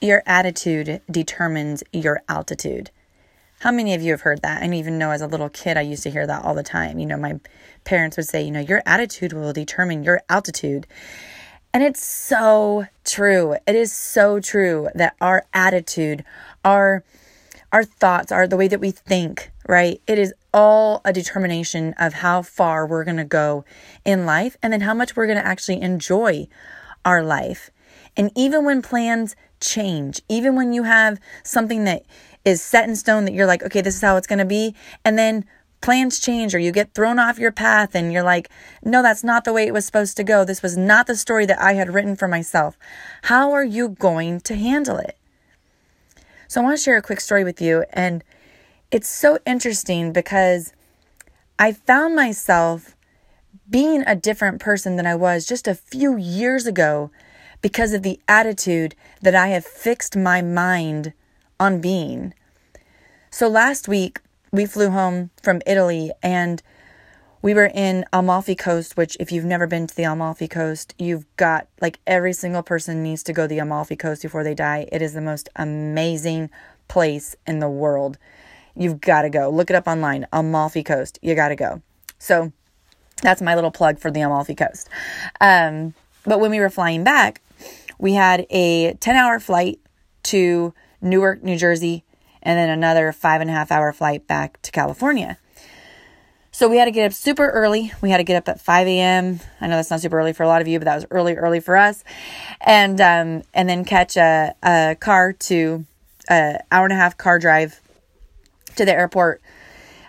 your attitude determines your altitude. How many of you have heard that? I even know as a little kid, I used to hear that all the time. You know, my parents would say, you know, your attitude will determine your altitude. And it's so true. It is so true that our attitude, our our thoughts, are the way that we think, right? It is all a determination of how far we're going to go in life and then how much we're going to actually enjoy our life. And even when plans change, even when you have something that is set in stone that you're like, okay, this is how it's going to be, and then plans change or you get thrown off your path and you're like, no, that's not the way it was supposed to go. This was not the story that I had written for myself. How are you going to handle it? So I want to share a quick story with you. And it's so interesting because I found myself being a different person than I was just a few years ago because of the attitude that I have fixed my mind on being. So last week, we flew home from Italy and we were in Amalfi Coast, which, if you've never been to the Amalfi Coast, you've got like every single person needs to go to the Amalfi Coast before they die. It is the most amazing place in the world. You've got to go. Look it up online. Amalfi Coast. You got to go. So that's my little plug for the Amalfi Coast. Um, but when we were flying back, we had a 10 hour flight to Newark, New Jersey, and then another five and a half hour flight back to California. So we had to get up super early. We had to get up at 5 a.m. I know that's not super early for a lot of you, but that was early, early for us. And um, and then catch a, a car to a hour and a half car drive to the airport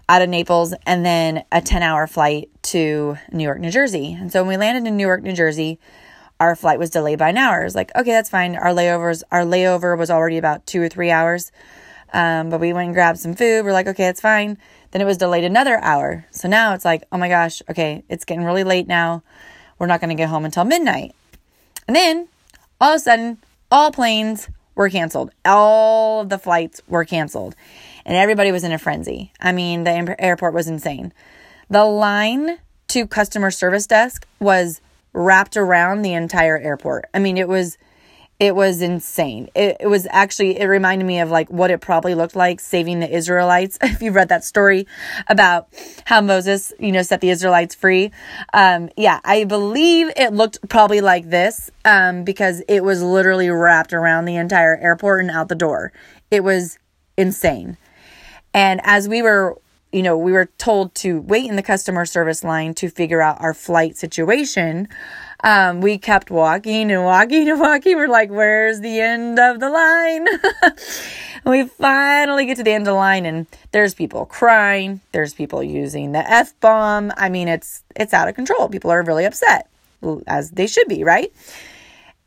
out of Naples, and then a 10 hour flight to New York, New Jersey. And so when we landed in New York, New Jersey, our flight was delayed by an hour. It's like, okay, that's fine. Our layovers, our layover was already about two or three hours. Um, but we went and grabbed some food. We're like, okay, it's fine. Then it was delayed another hour. So now it's like, oh my gosh, okay, it's getting really late now. We're not going to get home until midnight. And then all of a sudden, all planes were canceled. All of the flights were canceled. And everybody was in a frenzy. I mean, the airport was insane. The line to customer service desk was wrapped around the entire airport. I mean, it was it was insane. It, it was actually, it reminded me of like what it probably looked like saving the Israelites. If you've read that story about how Moses, you know, set the Israelites free. Um, yeah, I believe it looked probably like this, um, because it was literally wrapped around the entire airport and out the door. It was insane. And as we were you know, we were told to wait in the customer service line to figure out our flight situation. Um, we kept walking and walking and walking. We're like, where's the end of the line? we finally get to the end of the line and there's people crying. There's people using the F bomb. I mean, it's, it's out of control. People are really upset as they should be, right?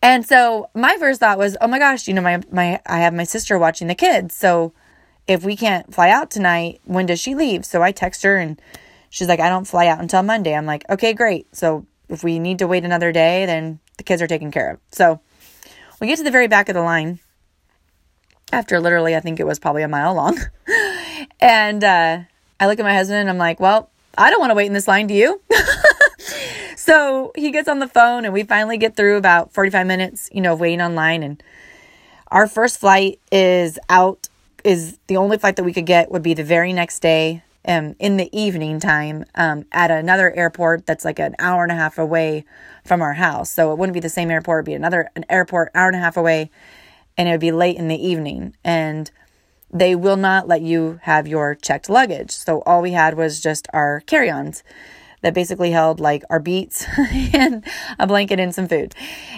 And so my first thought was, oh my gosh, you know, my, my, I have my sister watching the kids. So, if we can't fly out tonight, when does she leave? So I text her and she's like, I don't fly out until Monday. I'm like, okay, great. So if we need to wait another day, then the kids are taken care of. So we get to the very back of the line after literally, I think it was probably a mile long. and uh, I look at my husband and I'm like, well, I don't want to wait in this line, do you? so he gets on the phone and we finally get through about 45 minutes, you know, waiting online. And our first flight is out is the only flight that we could get would be the very next day um, in the evening time um, at another airport that's like an hour and a half away from our house. So it wouldn't be the same airport, it'd be another an airport hour and a half away, and it would be late in the evening. And they will not let you have your checked luggage. So all we had was just our carry-ons that basically held like our beats and a blanket and some food.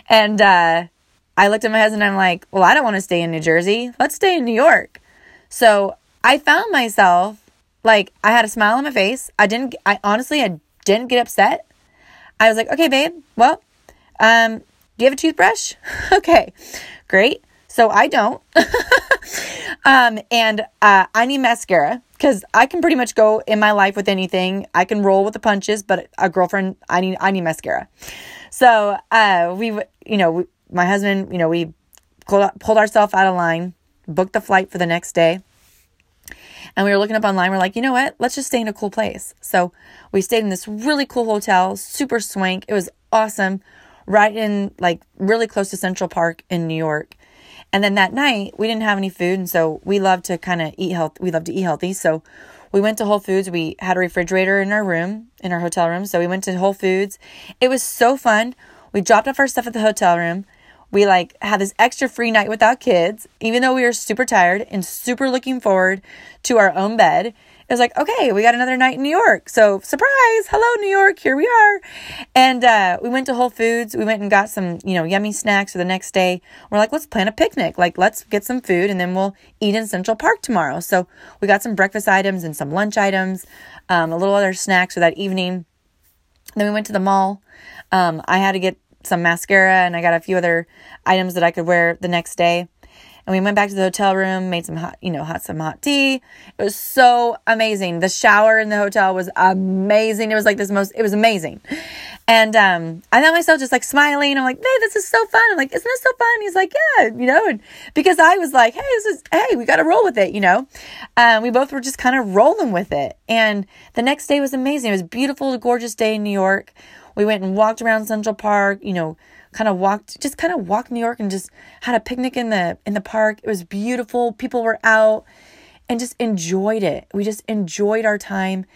And uh, I looked at my husband and I'm like, well, I don't want to stay in New Jersey. Let's stay in New York. So I found myself like I had a smile on my face. I didn't I honestly I didn't get upset. I was like, "Okay, babe. Well, um do you have a toothbrush?" okay. Great. So I don't. um and uh I need mascara cuz I can pretty much go in my life with anything. I can roll with the punches, but a girlfriend I need I need mascara. So, uh we you know, we, my husband, you know, we pulled, pulled ourselves out of line booked the flight for the next day. And we were looking up online. We're like, you know what? Let's just stay in a cool place. So we stayed in this really cool hotel, super swank. It was awesome, right in like really close to Central Park in New York. And then that night, we didn't have any food. And so we love to kind of eat health. We love to eat healthy. So we went to Whole Foods. We had a refrigerator in our room, in our hotel room. So we went to Whole Foods. It was so fun. We dropped off our stuff at the hotel room. We like had this extra free night without kids, even though we were super tired and super looking forward to our own bed it was like, okay, we got another night in New York. So surprise, hello New York, here we are. And uh, we went to Whole Foods. We went and got some, you know, yummy snacks for the next day. We're like, let's plan a picnic. Like, let's get some food and then we'll eat in Central Park tomorrow. So we got some breakfast items and some lunch items, um, a little other snacks for that evening. Then we went to the mall. Um, I had to get some mascara and I got a few other items that I could wear the next day. And we went back to the hotel room, made some hot, you know, hot some hot tea. It was so amazing. The shower in the hotel was amazing. It was like this most it was amazing. And um, I found myself just like smiling. I'm like, hey, this is so fun. I'm like, isn't this so fun? He's like, yeah, you know, and because I was like, hey, this is, hey, we got to roll with it, you know. Um, we both were just kind of rolling with it. And the next day was amazing. It was beautiful, gorgeous day in New York. We went and walked around Central Park, you know, kind of walked just kind of walked New York and just had a picnic in the in the park. It was beautiful. People were out and just enjoyed it. We just enjoyed our time.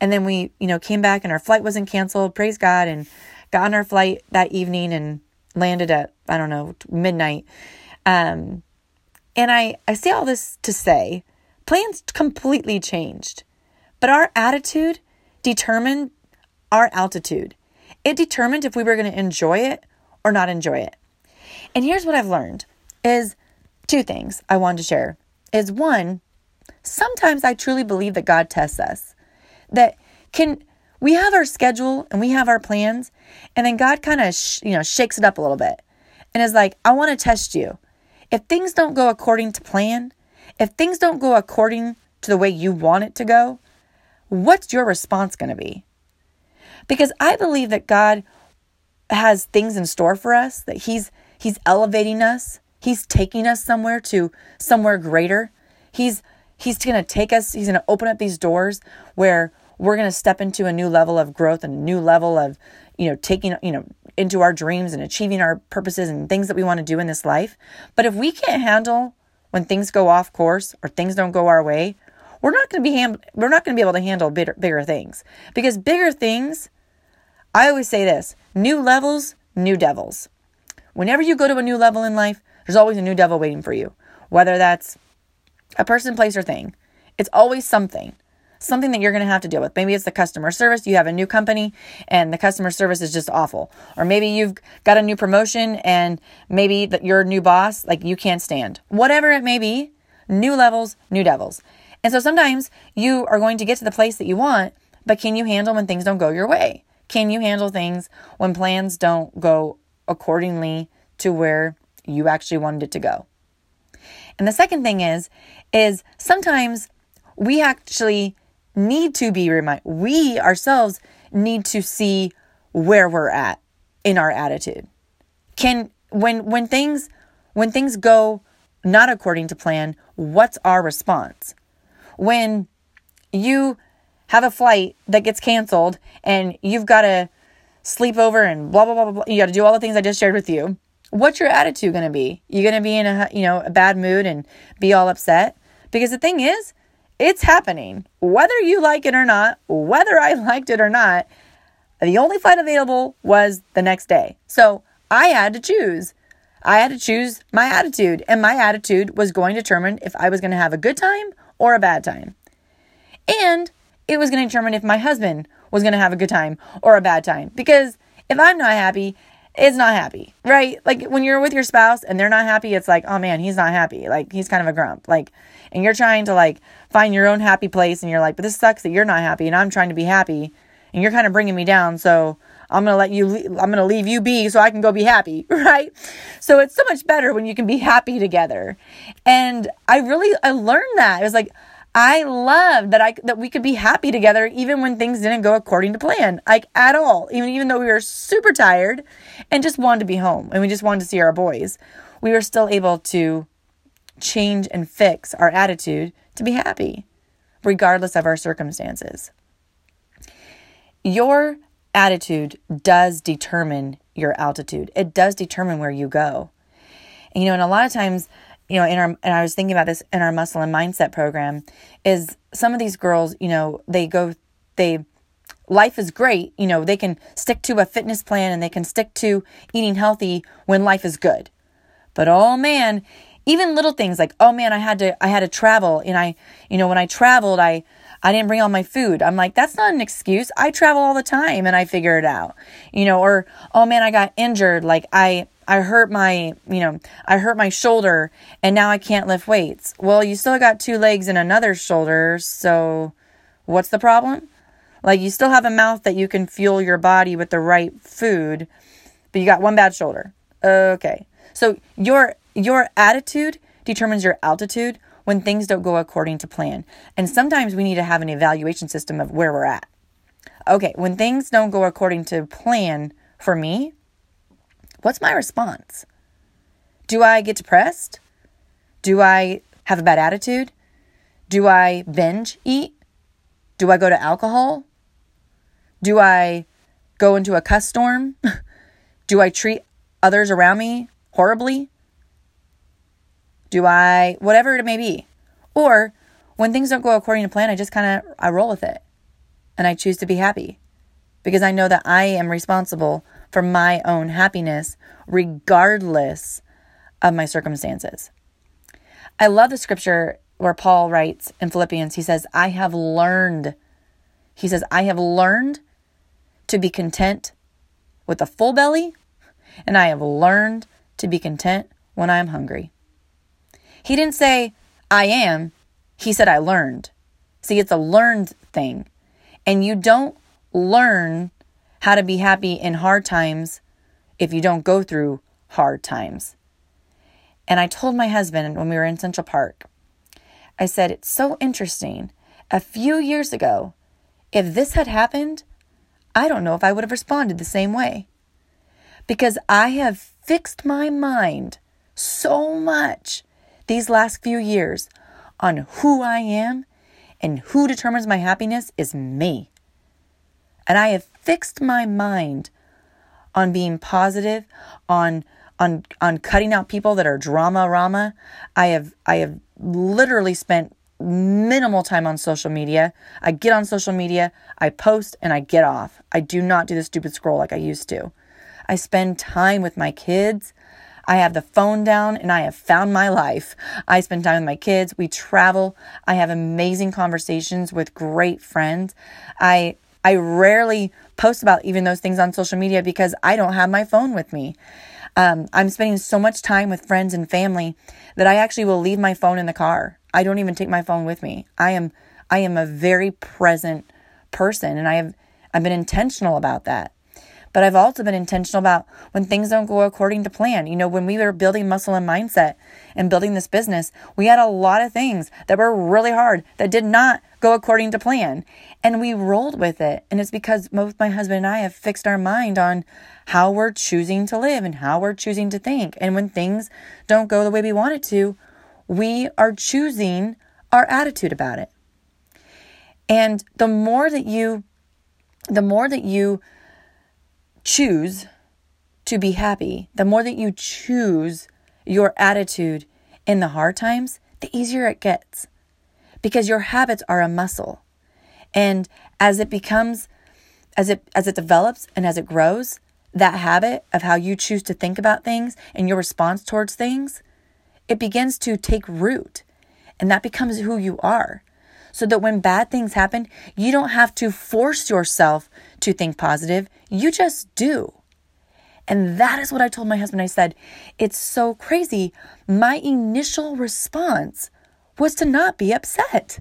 And then we, you know, came back and our flight wasn't canceled. Praise God and got on our flight that evening and landed at I don't know, midnight. Um and I I say all this to say plans completely changed. But our attitude determined our altitude. It determined if we were going to enjoy it or not enjoy it. And here's what I've learned is two things I wanted to share. Is one, sometimes I truly believe that God tests us. That can we have our schedule and we have our plans and then God kind of sh- you know shakes it up a little bit and is like, "I want to test you. If things don't go according to plan, if things don't go according to the way you want it to go, what's your response going to be?" Because I believe that God has things in store for us, that he's he's elevating us. He's taking us somewhere to somewhere greater. He's he's to take us, he's to open up these doors where we're to step into a new level of growth and a new level of, you know, taking, you know, into our dreams and achieving our purposes and things that we want to do in this life. But if we can't handle when things go off course or things don't go our way, we're not going to be ham- we're not going to be able to handle bigger, bigger things because bigger things I always say this new levels, new devils. Whenever you go to a new level in life, there's always a new devil waiting for you, whether that's a person, place, or thing. It's always something, something that you're going to have to deal with. Maybe it's the customer service. You have a new company and the customer service is just awful. Or maybe you've got a new promotion and maybe that your new boss, like you can't stand. Whatever it may be, new levels, new devils. And so sometimes you are going to get to the place that you want, but can you handle when things don't go your way? Can you handle things when plans don't go accordingly to where you actually wanted it to go? And the second thing is is sometimes we actually need to be reminded we ourselves need to see where we're at in our attitude. Can when when things when things go not according to plan, what's our response? When you have a flight that gets canceled and you've got to sleep over and blah blah blah blah, you got to do all the things I just shared with you. What's your attitude going to be? You're going to be in a you know a bad mood and be all upset? Because the thing is, it's happening. Whether you like it or not, whether I liked it or not, the only flight available was the next day. So, I had to choose. I had to choose my attitude, and my attitude was going to determine if I was going to have a good time or a bad time. And it was going to determine if my husband was going to have a good time or a bad time. Because if I'm not happy, it's not happy, right? Like when you're with your spouse and they're not happy, it's like, oh man, he's not happy. Like he's kind of a grump. Like, and you're trying to like find your own happy place and you're like, but this sucks that you're not happy and I'm trying to be happy and you're kind of bringing me down. So I'm going to let you, I'm going to leave you be so I can go be happy, right? So it's so much better when you can be happy together. And I really, I learned that. It was like, I love that I that we could be happy together even when things didn't go according to plan, like at all. Even even though we were super tired and just wanted to be home and we just wanted to see our boys, we were still able to change and fix our attitude to be happy, regardless of our circumstances. Your attitude does determine your altitude. It does determine where you go. And, you know, and a lot of times you know, in our, and I was thinking about this in our muscle and mindset program, is some of these girls, you know, they go, they, life is great. You know, they can stick to a fitness plan and they can stick to eating healthy when life is good. But oh man, even little things like, oh man, I had to, I had to travel and I, you know, when I traveled, I, I didn't bring all my food. I'm like, that's not an excuse. I travel all the time and I figure it out, you know, or, oh man, I got injured. Like I, I hurt my, you know, I hurt my shoulder and now I can't lift weights. Well, you still got two legs and another shoulder. So what's the problem? Like you still have a mouth that you can fuel your body with the right food, but you got one bad shoulder. Okay. So your your attitude determines your altitude when things don't go according to plan. And sometimes we need to have an evaluation system of where we're at. Okay, when things don't go according to plan for me, what's my response? Do I get depressed? Do I have a bad attitude? Do I binge eat? Do I go to alcohol? Do I go into a cuss storm? Do I treat others around me horribly? Do I, whatever it may be. Or when things don't go according to plan, I just kind of, I roll with it and I choose to be happy because I know that I am responsible for my own happiness regardless of my circumstances. I love the scripture where Paul writes in Philippians, he says, I have learned, he says, I have learned to be content with a full belly, and I have learned to be content when I am hungry. He didn't say, I am. He said, I learned. See, it's a learned thing. And you don't learn how to be happy in hard times if you don't go through hard times. And I told my husband when we were in Central Park, I said, It's so interesting. A few years ago, if this had happened, I don't know if I would have responded the same way. Because I have fixed my mind so much these last few years on who I am and who determines my happiness is me. And I have fixed my mind on being positive, on on on cutting out people that are drama rama. I have I have literally spent minimal time on social media. I get on social media, I post and I get off. I do not do the stupid scroll like I used to. I spend time with my kids. I have the phone down and I have found my life. I spend time with my kids. We travel. I have amazing conversations with great friends. I I rarely post about even those things on social media because I don't have my phone with me. Um, I'm spending so much time with friends and family that I actually will leave my phone in the car. I don't even take my phone with me. I am I am a very present person and I have I've been intentional about that. But I've also been intentional about when things don't go according to plan. You know, when we were building muscle and mindset and building this business, we had a lot of things that were really hard that did not go according to plan. And we rolled with it. And it's because both my husband and I have fixed our mind on how we're choosing to live and how we're choosing to think. And when things don't go the way we want it to, we are choosing our attitude about it. And the more that you, the more that you choose to be happy, the more that you choose your attitude in the hard times, the easier it gets because your habits are a muscle. And as it becomes as it as it develops and as it grows, that habit of how you choose to think about things and your response towards things, it begins to take root. And that becomes who you are. So that when bad things happen, you don't have to force yourself to think positive. You just do. And that is what I told my husband. I said, It's so crazy. My initial response was to not be upset.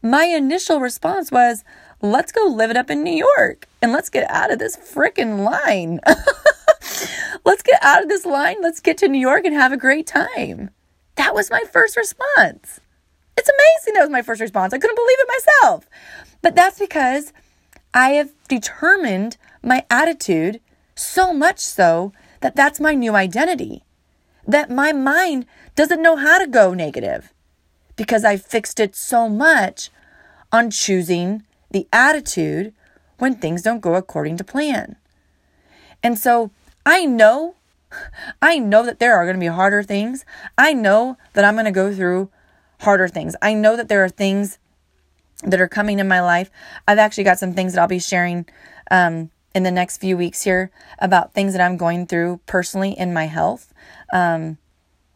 My initial response was, Let's go live it up in New York and let's get out of this freaking line. let's get out of this line. Let's get to New York and have a great time. That was my first response. It's amazing that was my first response. I couldn't believe it myself. But that's because I have determined my attitude so much so that that's my new identity. That my mind doesn't know how to go negative because I fixed it so much on choosing the attitude when things don't go according to plan. And so I know I know that there are going to be harder things. I know that I'm going to go through harder things. I know that there are things that are coming in my life. I've actually got some things that I'll be sharing um, in the next few weeks here about things that I'm going through personally in my health um,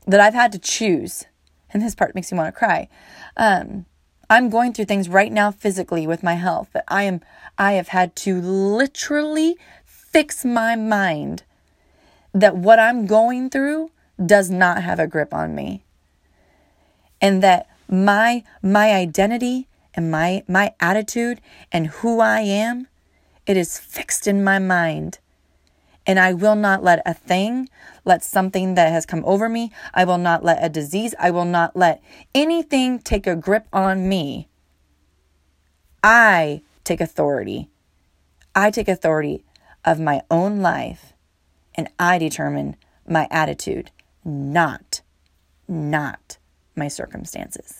that I've had to choose. And this part makes me want to cry. Um, I'm going through things right now physically with my health that I am I have had to literally fix my mind that what I'm going through does not have a grip on me. And that my my identity and my my attitude and who I am, it is fixed in my mind. And I will not let a thing, let something that has come over me, I will not let a disease, I will not let anything take a grip on me. I take authority. I take authority of my own life and I determine my attitude, not, not my circumstances.